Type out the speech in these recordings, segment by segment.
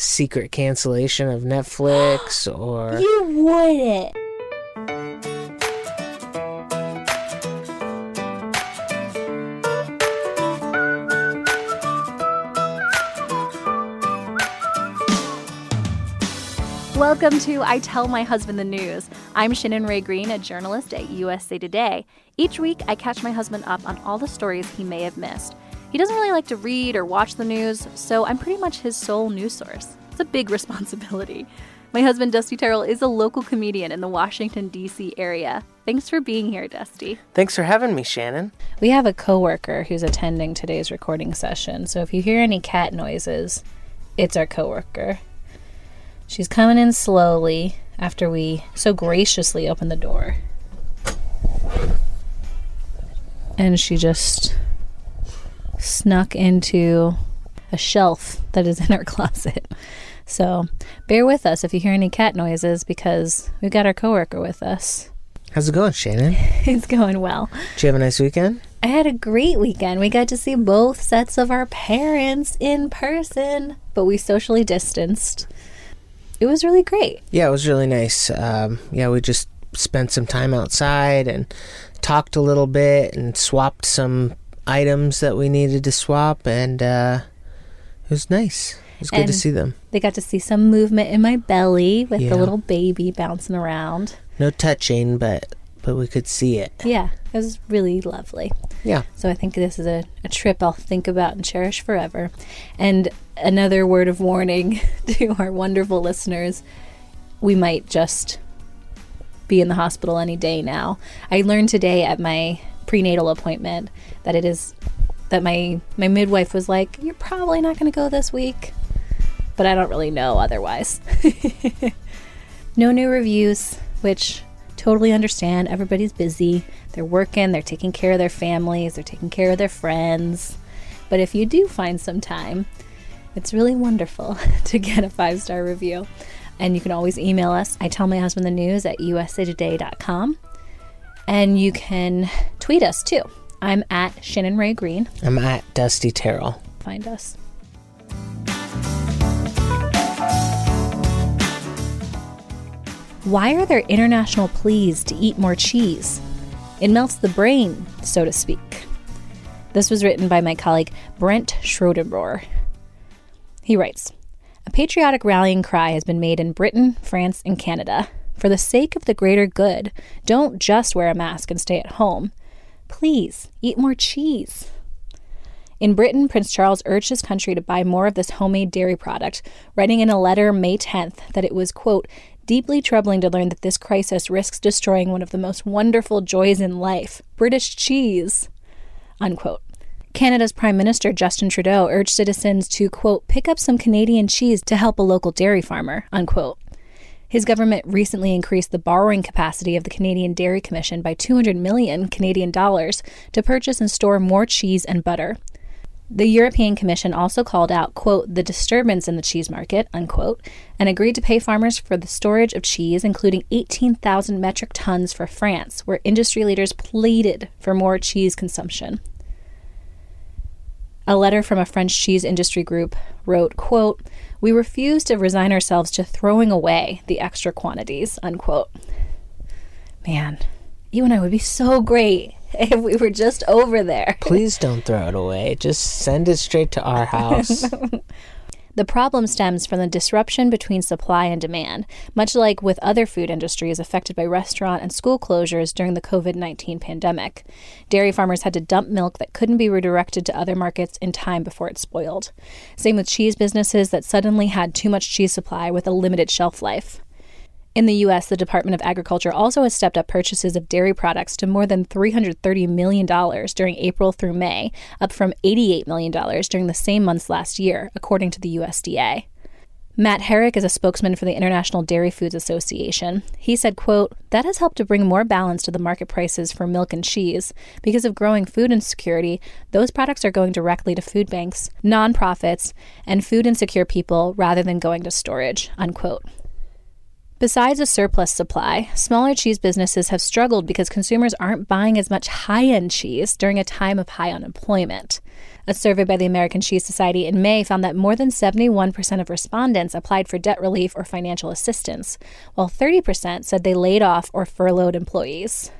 Secret cancellation of Netflix or. You wouldn't. Welcome to I Tell My Husband the News. I'm Shannon Rae Green, a journalist at USA Today. Each week, I catch my husband up on all the stories he may have missed. He doesn't really like to read or watch the news, so I'm pretty much his sole news source. It's a big responsibility. My husband, Dusty Terrell, is a local comedian in the Washington, D.C. area. Thanks for being here, Dusty. Thanks for having me, Shannon. We have a coworker who's attending today's recording session, so if you hear any cat noises, it's our coworker. She's coming in slowly after we so graciously open the door. And she just snuck into a shelf that is in our closet. So bear with us if you hear any cat noises because we've got our coworker with us. How's it going, Shannon? it's going well. Did you have a nice weekend? I had a great weekend. We got to see both sets of our parents in person, but we socially distanced it was really great. Yeah, it was really nice. Um, yeah, we just spent some time outside and talked a little bit and swapped some items that we needed to swap, and uh, it was nice. It was good and to see them. They got to see some movement in my belly with yeah. the little baby bouncing around. No touching, but but we could see it. Yeah, it was really lovely. Yeah. So I think this is a, a trip I'll think about and cherish forever. And another word of warning to our wonderful listeners we might just be in the hospital any day now. I learned today at my prenatal appointment that it is that my my midwife was like, "You're probably not going to go this week." But I don't really know otherwise. no new reviews, which totally understand. Everybody's busy. They're working, they're taking care of their families, they're taking care of their friends. But if you do find some time, it's really wonderful to get a five star review. And you can always email us. I tell my husband the news at usatoday.com. And you can tweet us too. I'm at Shannon Rae Green. I'm at Dusty Terrell. Find us. Why are there international pleas to eat more cheese? It melts the brain, so to speak. This was written by my colleague Brent Schrotenboer. He writes A patriotic rallying cry has been made in Britain, France, and Canada. For the sake of the greater good, don't just wear a mask and stay at home. Please eat more cheese. In Britain, Prince Charles urged his country to buy more of this homemade dairy product, writing in a letter May 10th that it was, quote, deeply troubling to learn that this crisis risks destroying one of the most wonderful joys in life British cheese. Unquote. Canada's Prime Minister Justin Trudeau urged citizens to, quote, pick up some Canadian cheese to help a local dairy farmer, unquote. His government recently increased the borrowing capacity of the Canadian Dairy Commission by 200 million Canadian dollars to purchase and store more cheese and butter. The European Commission also called out, quote, the disturbance in the cheese market, unquote, and agreed to pay farmers for the storage of cheese, including 18,000 metric tons for France, where industry leaders pleaded for more cheese consumption. A letter from a French cheese industry group wrote, quote, We refuse to resign ourselves to throwing away the extra quantities, unquote. Man, you and I would be so great if we were just over there. Please don't throw it away. Just send it straight to our house. The problem stems from the disruption between supply and demand, much like with other food industries affected by restaurant and school closures during the COVID 19 pandemic. Dairy farmers had to dump milk that couldn't be redirected to other markets in time before it spoiled. Same with cheese businesses that suddenly had too much cheese supply with a limited shelf life. In the U.S., the Department of Agriculture also has stepped up purchases of dairy products to more than $330 million during April through May, up from $88 million during the same months last year, according to the USDA. Matt Herrick is a spokesman for the International Dairy Foods Association. He said, quote, that has helped to bring more balance to the market prices for milk and cheese. Because of growing food insecurity, those products are going directly to food banks, nonprofits, and food insecure people rather than going to storage, unquote. Besides a surplus supply, smaller cheese businesses have struggled because consumers aren't buying as much high end cheese during a time of high unemployment. A survey by the American Cheese Society in May found that more than 71% of respondents applied for debt relief or financial assistance, while 30% said they laid off or furloughed employees.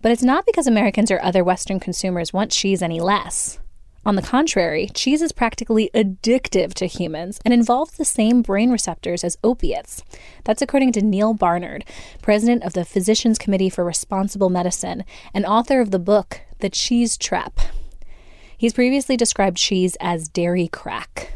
But it's not because Americans or other Western consumers want cheese any less. On the contrary, cheese is practically addictive to humans and involves the same brain receptors as opiates. That's according to Neil Barnard, president of the Physicians Committee for Responsible Medicine and author of the book, The Cheese Trap. He's previously described cheese as dairy crack.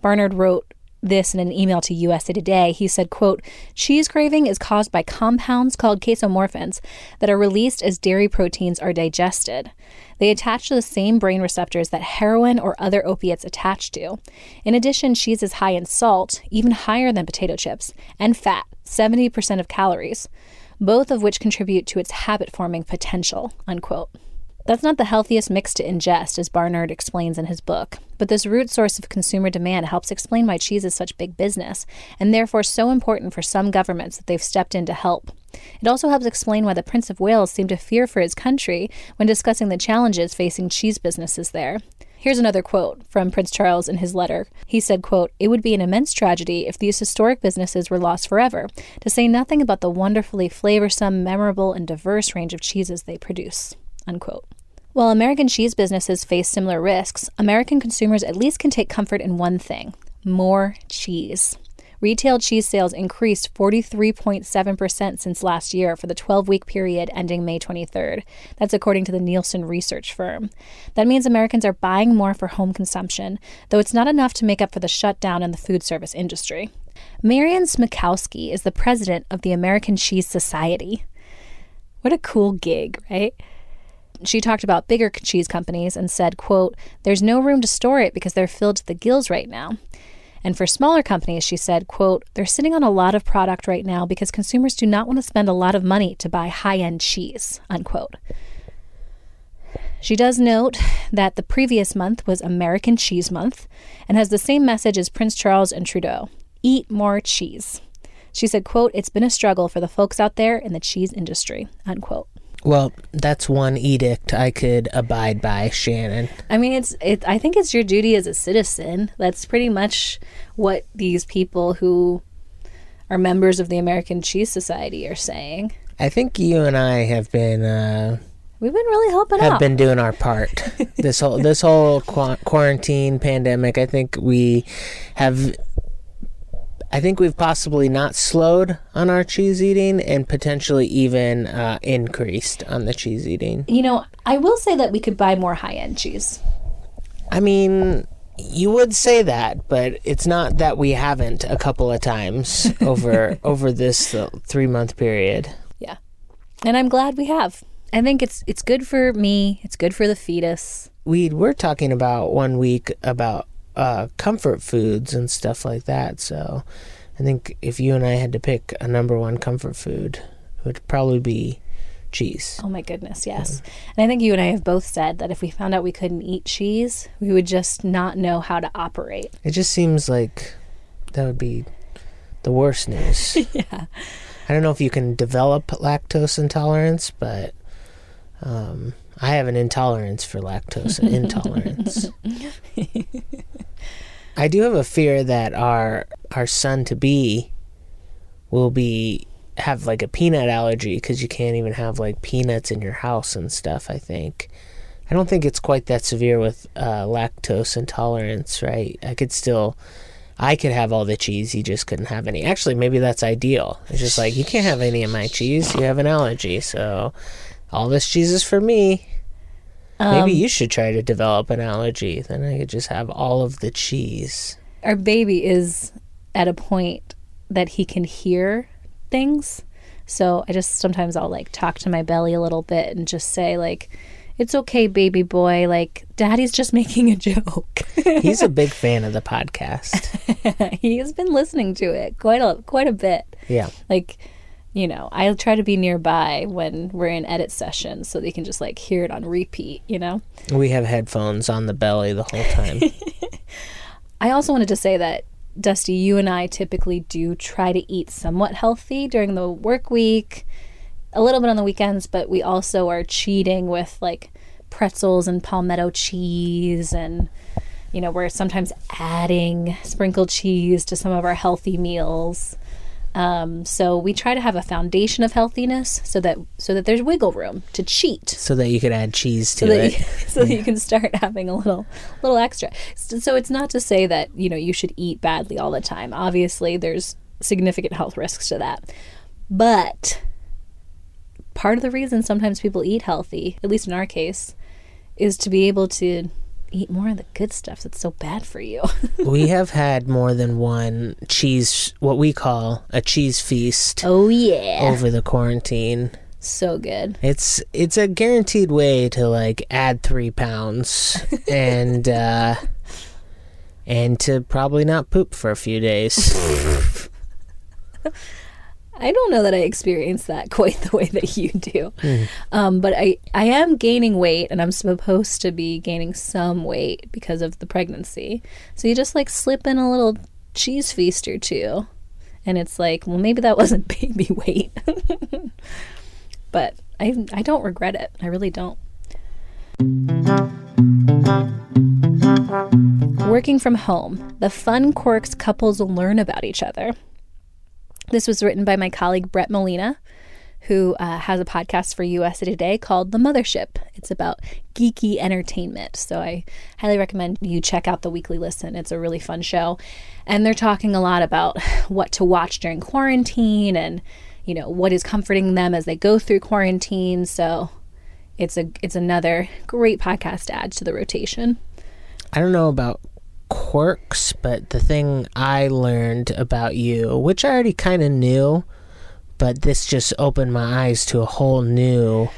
Barnard wrote, this in an email to USA Today. He said, quote, cheese craving is caused by compounds called casomorphins that are released as dairy proteins are digested. They attach to the same brain receptors that heroin or other opiates attach to. In addition, cheese is high in salt, even higher than potato chips, and fat, 70% of calories, both of which contribute to its habit forming potential, unquote. That's not the healthiest mix to ingest, as Barnard explains in his book. But this root source of consumer demand helps explain why cheese is such big business, and therefore so important for some governments that they've stepped in to help. It also helps explain why the Prince of Wales seemed to fear for his country when discussing the challenges facing cheese businesses there. Here's another quote from Prince Charles in his letter. He said, quote, It would be an immense tragedy if these historic businesses were lost forever, to say nothing about the wonderfully flavorsome, memorable, and diverse range of cheeses they produce. Unquote. While American cheese businesses face similar risks, American consumers at least can take comfort in one thing more cheese. Retail cheese sales increased 43.7% since last year for the 12 week period ending May 23rd. That's according to the Nielsen research firm. That means Americans are buying more for home consumption, though it's not enough to make up for the shutdown in the food service industry. Marian Smukowski is the president of the American Cheese Society. What a cool gig, right? She talked about bigger cheese companies and said, quote, there's no room to store it because they're filled to the gills right now. And for smaller companies, she said, quote, they're sitting on a lot of product right now because consumers do not want to spend a lot of money to buy high-end cheese, unquote. She does note that the previous month was American Cheese Month and has the same message as Prince Charles and Trudeau. Eat more cheese. She said, quote, it's been a struggle for the folks out there in the cheese industry, unquote. Well, that's one edict I could abide by, Shannon. I mean, it's it. I think it's your duty as a citizen. That's pretty much what these people who are members of the American Cheese Society are saying. I think you and I have been uh, we've been really helping out have out. been doing our part. this whole this whole qu- quarantine pandemic. I think we have I think we've possibly not slowed on our cheese eating and potentially even uh, increased on the cheese eating. You know, I will say that we could buy more high end cheese. I mean, you would say that, but it's not that we haven't a couple of times over over this uh, three month period. Yeah, and I'm glad we have. I think it's it's good for me. It's good for the fetus. We were talking about one week about uh, comfort foods and stuff like that. So I think if you and I had to pick a number one comfort food, it would probably be cheese. Oh my goodness, yes. Yeah. And I think you and I have both said that if we found out we couldn't eat cheese, we would just not know how to operate. It just seems like that would be the worst news. yeah. I don't know if you can develop lactose intolerance, but um, I have an intolerance for lactose intolerance. I do have a fear that our our son to be will be have like a peanut allergy because you can't even have like peanuts in your house and stuff. I think. I don't think it's quite that severe with uh, lactose intolerance, right? I could still, I could have all the cheese. He just couldn't have any. Actually, maybe that's ideal. It's just like you can't have any of my cheese. You have an allergy, so all this cheese is for me. Um, Maybe you should try to develop an allergy. Then I could just have all of the cheese. Our baby is at a point that he can hear things. So I just sometimes I'll like talk to my belly a little bit and just say like It's okay, baby boy. Like, daddy's just making a joke. He's a big fan of the podcast. he has been listening to it quite a quite a bit. Yeah. Like, you know, I try to be nearby when we're in edit sessions so they can just like hear it on repeat, you know? We have headphones on the belly the whole time. I also wanted to say that Dusty, you and I typically do try to eat somewhat healthy during the work week, a little bit on the weekends, but we also are cheating with like pretzels and palmetto cheese and you know, we're sometimes adding sprinkled cheese to some of our healthy meals. Um, so we try to have a foundation of healthiness so that so that there's wiggle room to cheat so that you could add cheese to so it. you, so that you can start having a little little extra. So, so it's not to say that you know you should eat badly all the time. Obviously, there's significant health risks to that, but part of the reason sometimes people eat healthy, at least in our case, is to be able to eat more of the good stuff that's so bad for you. we have had more than one cheese, what we call a cheese feast, oh yeah, over the quarantine. so good. It's it's a guaranteed way to like add three pounds and uh, and to probably not poop for a few days. I don't know that I experience that quite the way that you do. Hmm. Um, but I, I am gaining weight and I'm supposed to be gaining some weight because of the pregnancy. So you just like slip in a little cheese feast or two. And it's like, well, maybe that wasn't baby weight. but I, I don't regret it. I really don't. Working from home, the fun quirks couples learn about each other. This was written by my colleague Brett Molina, who uh, has a podcast for USA Today called The Mothership. It's about geeky entertainment. So I highly recommend you check out the weekly listen. It's a really fun show. And they're talking a lot about what to watch during quarantine and, you know, what is comforting them as they go through quarantine. So it's a it's another great podcast to add to the rotation. I don't know about quirks, but the thing I learned about you, which I already kind of knew, but this just opened my eyes to a whole new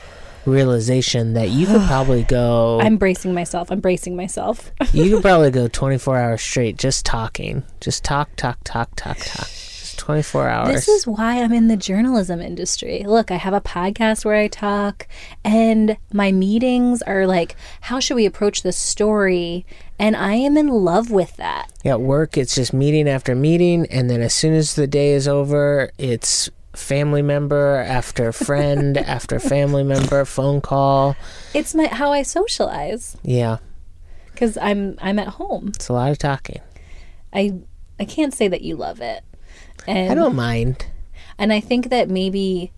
realization that you could probably go I'm bracing myself. I'm bracing myself. you could probably go 24 hours straight just talking. Just talk, talk, talk, talk, talk. Just 24 hours. This is why I'm in the journalism industry. Look, I have a podcast where I talk, and my meetings are like, how should we approach this story? And I am in love with that. At work, it's just meeting after meeting, and then as soon as the day is over, it's family member after friend after family member phone call. It's my how I socialize Yeah, because I'm I'm at home. it's a lot of talking. I I can't say that you love it, and I um, don't mind. and I think that maybe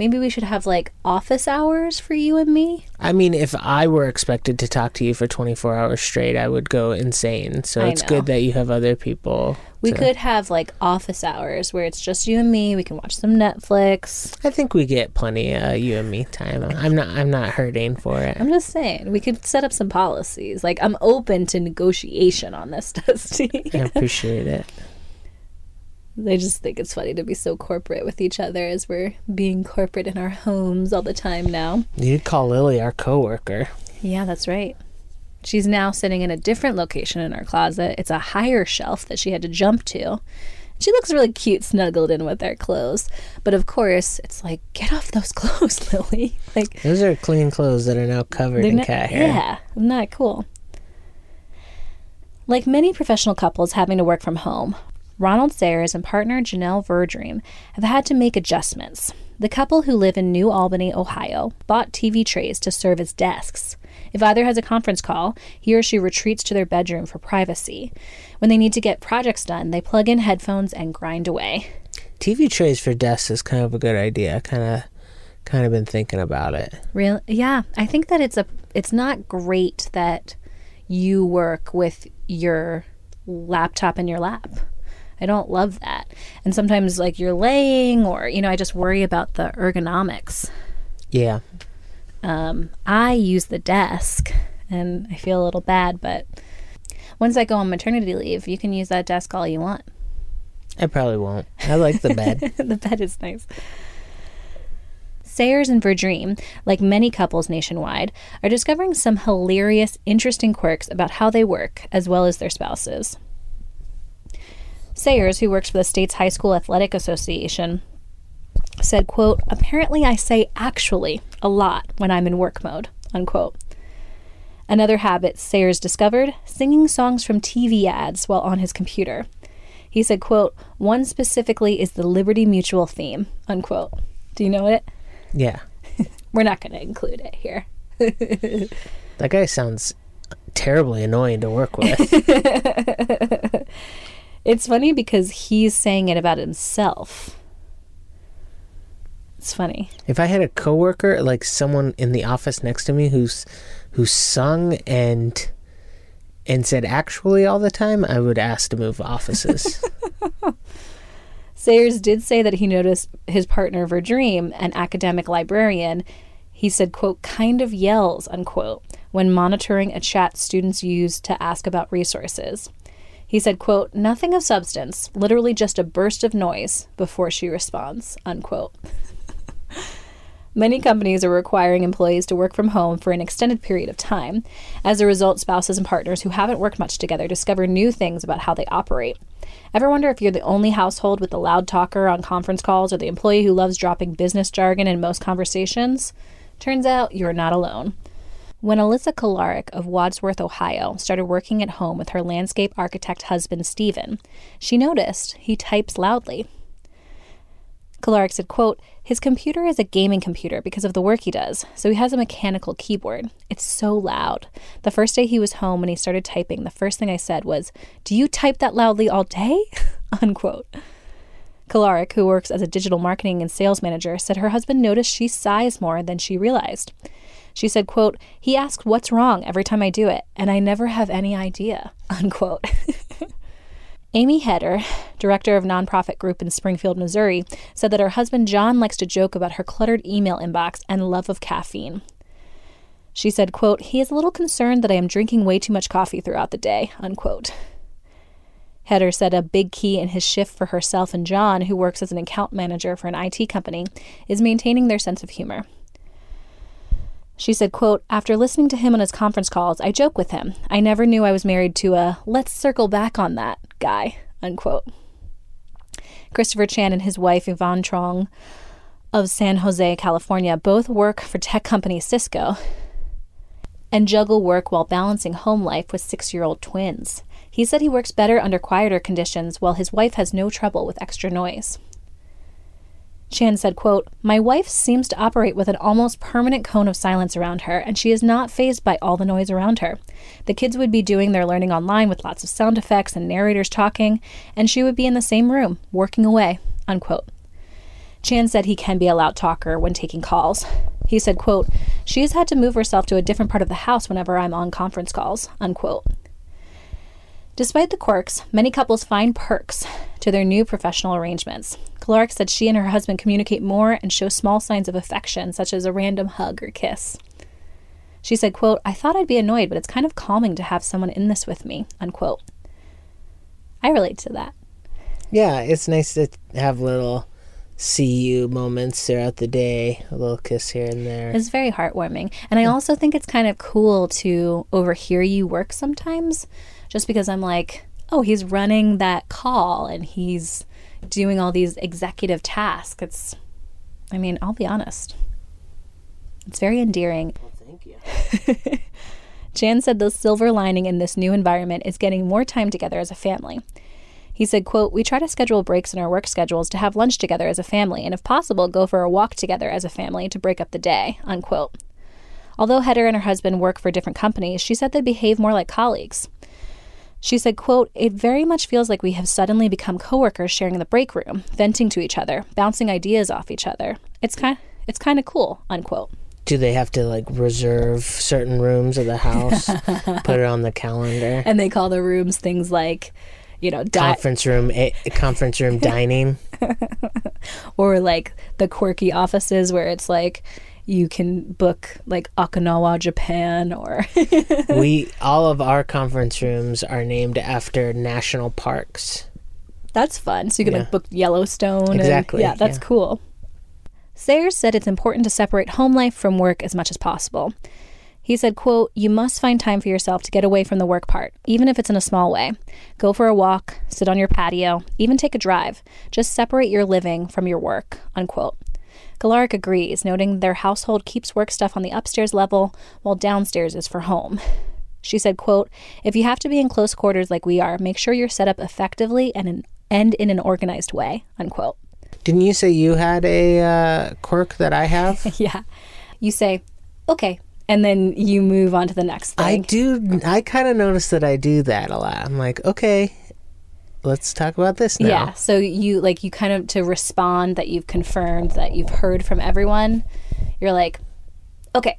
maybe we should have like office hours for you and me. I mean, if I were expected to talk to you for 24 hours straight, I would go insane. So I it's know. good that you have other people. We to- could have like office hours where it's just you and me. We can watch some Netflix. I think we get plenty of uh, you and me time. I'm not. I'm not hurting for it. I'm just saying, we could set up some policies. Like, I'm open to negotiation on this, Dusty. I appreciate it. I just think it's funny to be so corporate with each other as we're being corporate in our homes all the time now. You'd call Lily our coworker. Yeah, that's right. She's now sitting in a different location in our closet. It's a higher shelf that she had to jump to. She looks really cute snuggled in with our clothes. But of course, it's like, get off those clothes, Lily. Like, Those are clean clothes that are now covered in not- cat hair. Yeah, isn't that cool? Like many professional couples having to work from home, Ronald Sayers and partner Janelle Verdream have had to make adjustments. The couple who live in New Albany, Ohio, bought TV trays to serve as desks. If either has a conference call, he or she retreats to their bedroom for privacy. When they need to get projects done, they plug in headphones and grind away. TV trays for desks is kind of a good idea. Kind of, kind of been thinking about it. Real, yeah. I think that it's a. It's not great that you work with your laptop in your lap. I don't love that. And sometimes, like you're laying, or you know, I just worry about the ergonomics. Yeah. Um, I use the desk, and I feel a little bad, but once I go on maternity leave, you can use that desk all you want. I probably won't. I like the bed. the bed is nice. Sayers and Verdream, like many couples nationwide, are discovering some hilarious, interesting quirks about how they work, as well as their spouses. Sayers, who works for the state's high school athletic association, said, quote, apparently I say actually a lot when I'm in work mode, unquote. Another habit Sayers discovered, singing songs from TV ads while on his computer. He said, quote, one specifically is the Liberty Mutual theme, unquote. Do you know it? Yeah. We're not going to include it here. That guy sounds terribly annoying to work with. It's funny because he's saying it about himself. It's funny. if I had a coworker, like someone in the office next to me who's who sung and and said actually all the time, I would ask to move offices. Sayers did say that he noticed his partner Verdream, an academic librarian, he said, quote, kind of yells, unquote, when monitoring a chat students use to ask about resources. He said, quote, nothing of substance, literally just a burst of noise before she responds, unquote. Many companies are requiring employees to work from home for an extended period of time. As a result, spouses and partners who haven't worked much together discover new things about how they operate. Ever wonder if you're the only household with the loud talker on conference calls or the employee who loves dropping business jargon in most conversations? Turns out you're not alone. When Alyssa Kolarik of Wadsworth, Ohio, started working at home with her landscape architect husband, Stephen, she noticed he types loudly. Kolarik said, quote, His computer is a gaming computer because of the work he does, so he has a mechanical keyboard. It's so loud. The first day he was home when he started typing, the first thing I said was, Do you type that loudly all day? Unquote. Kolarik, who works as a digital marketing and sales manager, said her husband noticed she sighs more than she realized. She said, quote, He asks what's wrong every time I do it, and I never have any idea. Unquote. Amy Heder, director of nonprofit group in Springfield, Missouri, said that her husband John likes to joke about her cluttered email inbox and love of caffeine. She said, quote, He is a little concerned that I am drinking way too much coffee throughout the day, unquote. Heder said a big key in his shift for herself and John, who works as an account manager for an IT company, is maintaining their sense of humor. She said, quote, After listening to him on his conference calls, I joke with him. I never knew I was married to a let's circle back on that guy, unquote. Christopher Chan and his wife Yvonne Trong of San Jose, California, both work for tech company Cisco and juggle work while balancing home life with six year old twins. He said he works better under quieter conditions while his wife has no trouble with extra noise. Chan said, quote, My wife seems to operate with an almost permanent cone of silence around her, and she is not phased by all the noise around her. The kids would be doing their learning online with lots of sound effects and narrators talking, and she would be in the same room, working away, unquote. Chan said he can be a loud talker when taking calls. He said, quote, She has had to move herself to a different part of the house whenever I'm on conference calls, unquote. Despite the quirks, many couples find perks to their new professional arrangements. Kolarik said she and her husband communicate more and show small signs of affection, such as a random hug or kiss. She said, quote, I thought I'd be annoyed, but it's kind of calming to have someone in this with me, unquote. I relate to that. yeah, it's nice to have little see you moments throughout the day, a little kiss here and there. It's very heartwarming. And I mm. also think it's kind of cool to overhear you work sometimes, just because I'm like, oh, he's running that call and he's doing all these executive tasks. It's, I mean, I'll be honest, it's very endearing. Well, Thank you. Chan said the silver lining in this new environment is getting more time together as a family. He said, quote, We try to schedule breaks in our work schedules to have lunch together as a family, and if possible, go for a walk together as a family to break up the day, unquote. Although Heder and her husband work for different companies, she said they behave more like colleagues. She said, quote, It very much feels like we have suddenly become coworkers sharing the break room, venting to each other, bouncing ideas off each other. It's kind it's kind of cool, unquote. Do they have to like reserve certain rooms of the house, put it on the calendar? And they call the rooms things like, you know, di- Conference room, a, conference room dining. or like the quirky offices where it's like you can book like Okinawa, Japan, or we all of our conference rooms are named after national parks. that's fun. So you can Yeah. like book Yellowstone. and- Exactly, yeah, that's yeah. cool. Sayers said it's important to separate home life from work as much as possible. He said, quote, You must find time for yourself to get away from the work part, even if it's in a small way. Go for a walk, sit on your patio, even take a drive. Just separate your living from your work, unquote. Kolarik agrees, noting their household keeps work stuff on the upstairs level while downstairs is for home. She said, quote, If you have to be in close quarters like we are, make sure you're set up effectively and in, and in an organized way, unquote. Didn't you say you had a uh, quirk that I have? yeah. You say, okay, and then you move on to the next thing. I do. I kind of notice that I do that a lot. I'm like, okay, let's talk about this now. Yeah. So you like you kind of to respond that you've confirmed that you've heard from everyone. You're like, okay,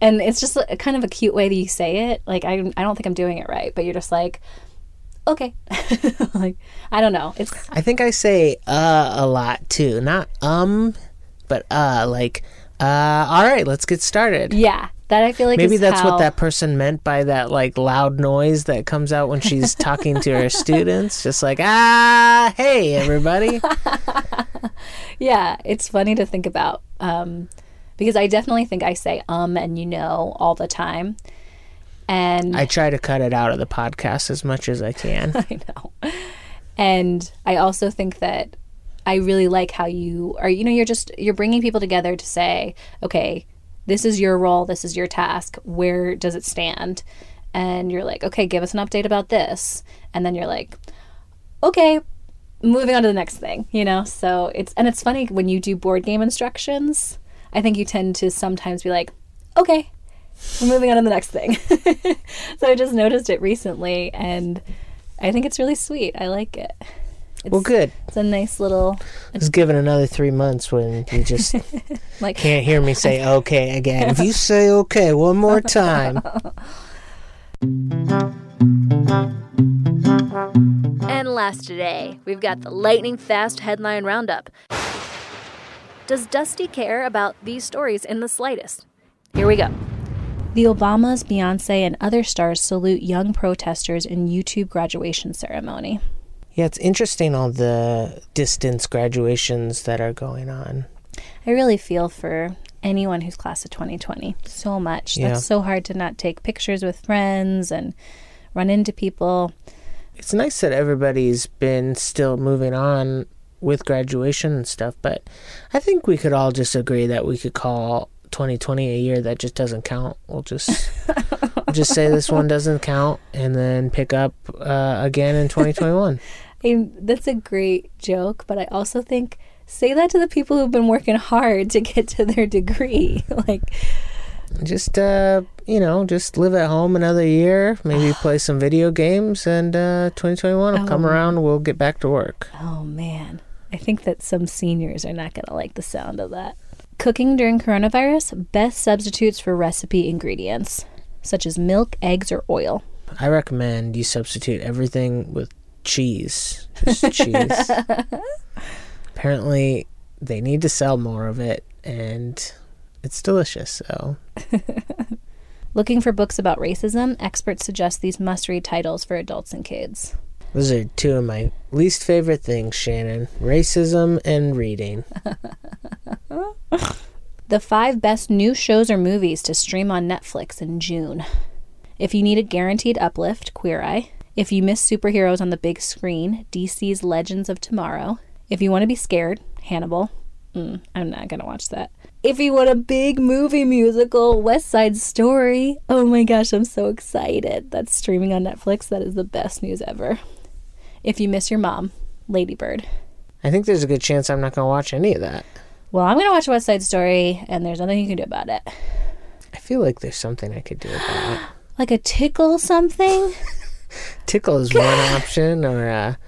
and it's just a, kind of a cute way that you say it. Like I I don't think I'm doing it right, but you're just like, okay, like I don't know. It's I think I say uh a lot too. Not um, but uh like uh all right, let's get started. yeah. That I feel like Maybe that's how- what that person meant by that like loud noise that comes out when she's talking to her students. Just like, ah, hey, everybody. Yeah, it's funny to think about um, because I definitely think I say um and you know all the time, and I try to cut it out of the podcast as much as I can. I know. And I also think that I really like how you are, you know, you're just, you're bringing people together to say, okay, this is your role, this is your task, where does it stand? And you're like, okay, give us an update about this. And then you're like, okay, moving on to the next thing, you know? So it's, and it's funny when you do board game instructions, I think you tend to sometimes be like, okay, we're moving on to the next thing. so I just noticed it recently and I think it's really sweet. I like it. It's, well, good. It's a nice little Let's give it another three months when you just like can't hear me say okay again. If you say okay one more time, And last today, we've got the lightning fast headline roundup. Does Dusty care about these stories in the slightest? Here we go. the Obamas, Beyonce, and other stars salute young protesters in YouTube graduation ceremony. Yeah, it's interesting all the distance graduations that are going on. I really feel for anyone who's class of 2020 so much. Yeah. That's so hard to not take pictures with friends and run into people. It's nice that everybody's been still moving on with graduation and stuff, but I think we could all just agree that we could call 2020 a year that just doesn't count. We'll just just say this one doesn't count and then pick up uh, again in 2021. I, that's a great joke, but I also think say that to the people who've been working hard to get to their degree. like, just uh, you know, just live at home another year, maybe play some video games and uh 2021 will come Oh. around, we'll get back to work. oh man, I think that some seniors are not going to like the sound of that. Cooking during coronavirus, best substitutes for recipe ingredients, such as milk, eggs, or oil. I recommend you substitute everything with cheese. Just cheese. Apparently, they need to sell more of it, and it's delicious. So, Looking for books about racism, experts suggest these must read titles for adults and kids. those are two of my least favorite things, Shannon racism and reading. The five best new shows or movies to stream on Netflix in June. If you need a guaranteed uplift, Queer Eye. If you miss superheroes on the big screen, DC's Legends of Tomorrow. If you want to be scared, Hannibal. Mm, I'm not going to watch that. If you want a big movie musical, West Side Story. Oh my gosh, I'm so excited. That's streaming on Netflix. That is the best news ever. If you miss your mom, Ladybird. I think there's a good chance I'm not going to watch any of that. Well, I'm going to watch West Side Story, and there's nothing you can do about it. I feel like there's something I could do about it. Like a tickle something? Tickle is one option, or a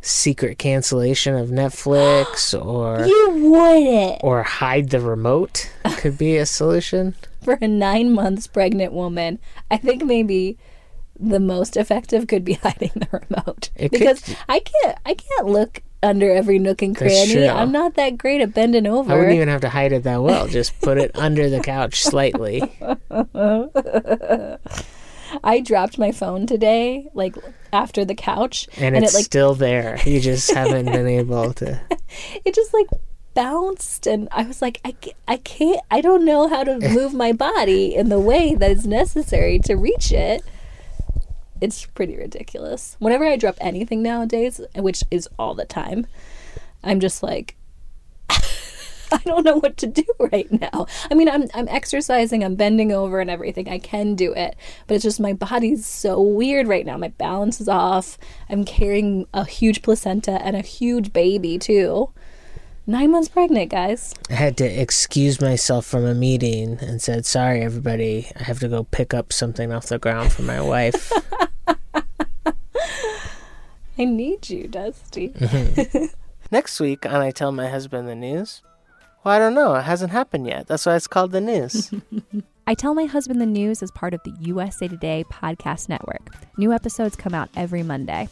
secret cancellation of Netflix, or You wouldn't. or hide the remote could be a solution. For a nine months pregnant woman, I think maybe the most effective could be hiding the remote. It could- because I can't I can't look under every nook and cranny. I'm not that great at bending over. I wouldn't even have to hide it that well. Just put it under the couch slightly. I dropped my phone today, like after the couch, And, and it's it like still there. You just haven't been able to. it just like bounced and I was like, I, I can't, I don't know how to move my body in the way that is necessary to reach it. It's pretty ridiculous. Whenever I drop anything nowadays, which is all the time, I'm just like, I don't know what to do right now. I mean, I'm I'm exercising, I'm bending over and everything. I can do it, but it's just my body's so weird right now. My balance is off. I'm carrying a huge placenta and a huge baby too. Nine months pregnant, guys. I had to excuse myself from a meeting and said, "Sorry, everybody. I have to go pick up something off the ground for my wife." I need you, Dusty. Next week on I Tell My Husband the News. Well, I don't know. It hasn't happened yet. That's why it's called the news. I Tell My Husband the News is part of the USA Today podcast network. New episodes come out every Monday.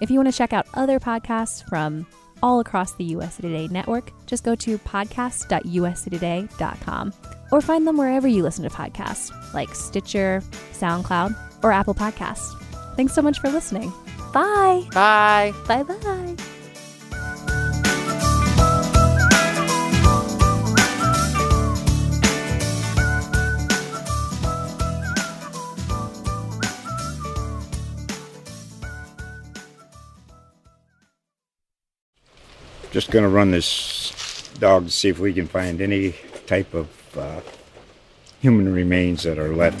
If you want to check out other podcasts from all across the USA Today network, just go to podcast.usatoday.com or find them wherever you listen to podcasts, like Stitcher, SoundCloud, or Apple Podcasts. Thanks so much for listening. Bye. Bye. Bye bye. Just gonna run this dog to see if we can find any type of uh, human remains that are left.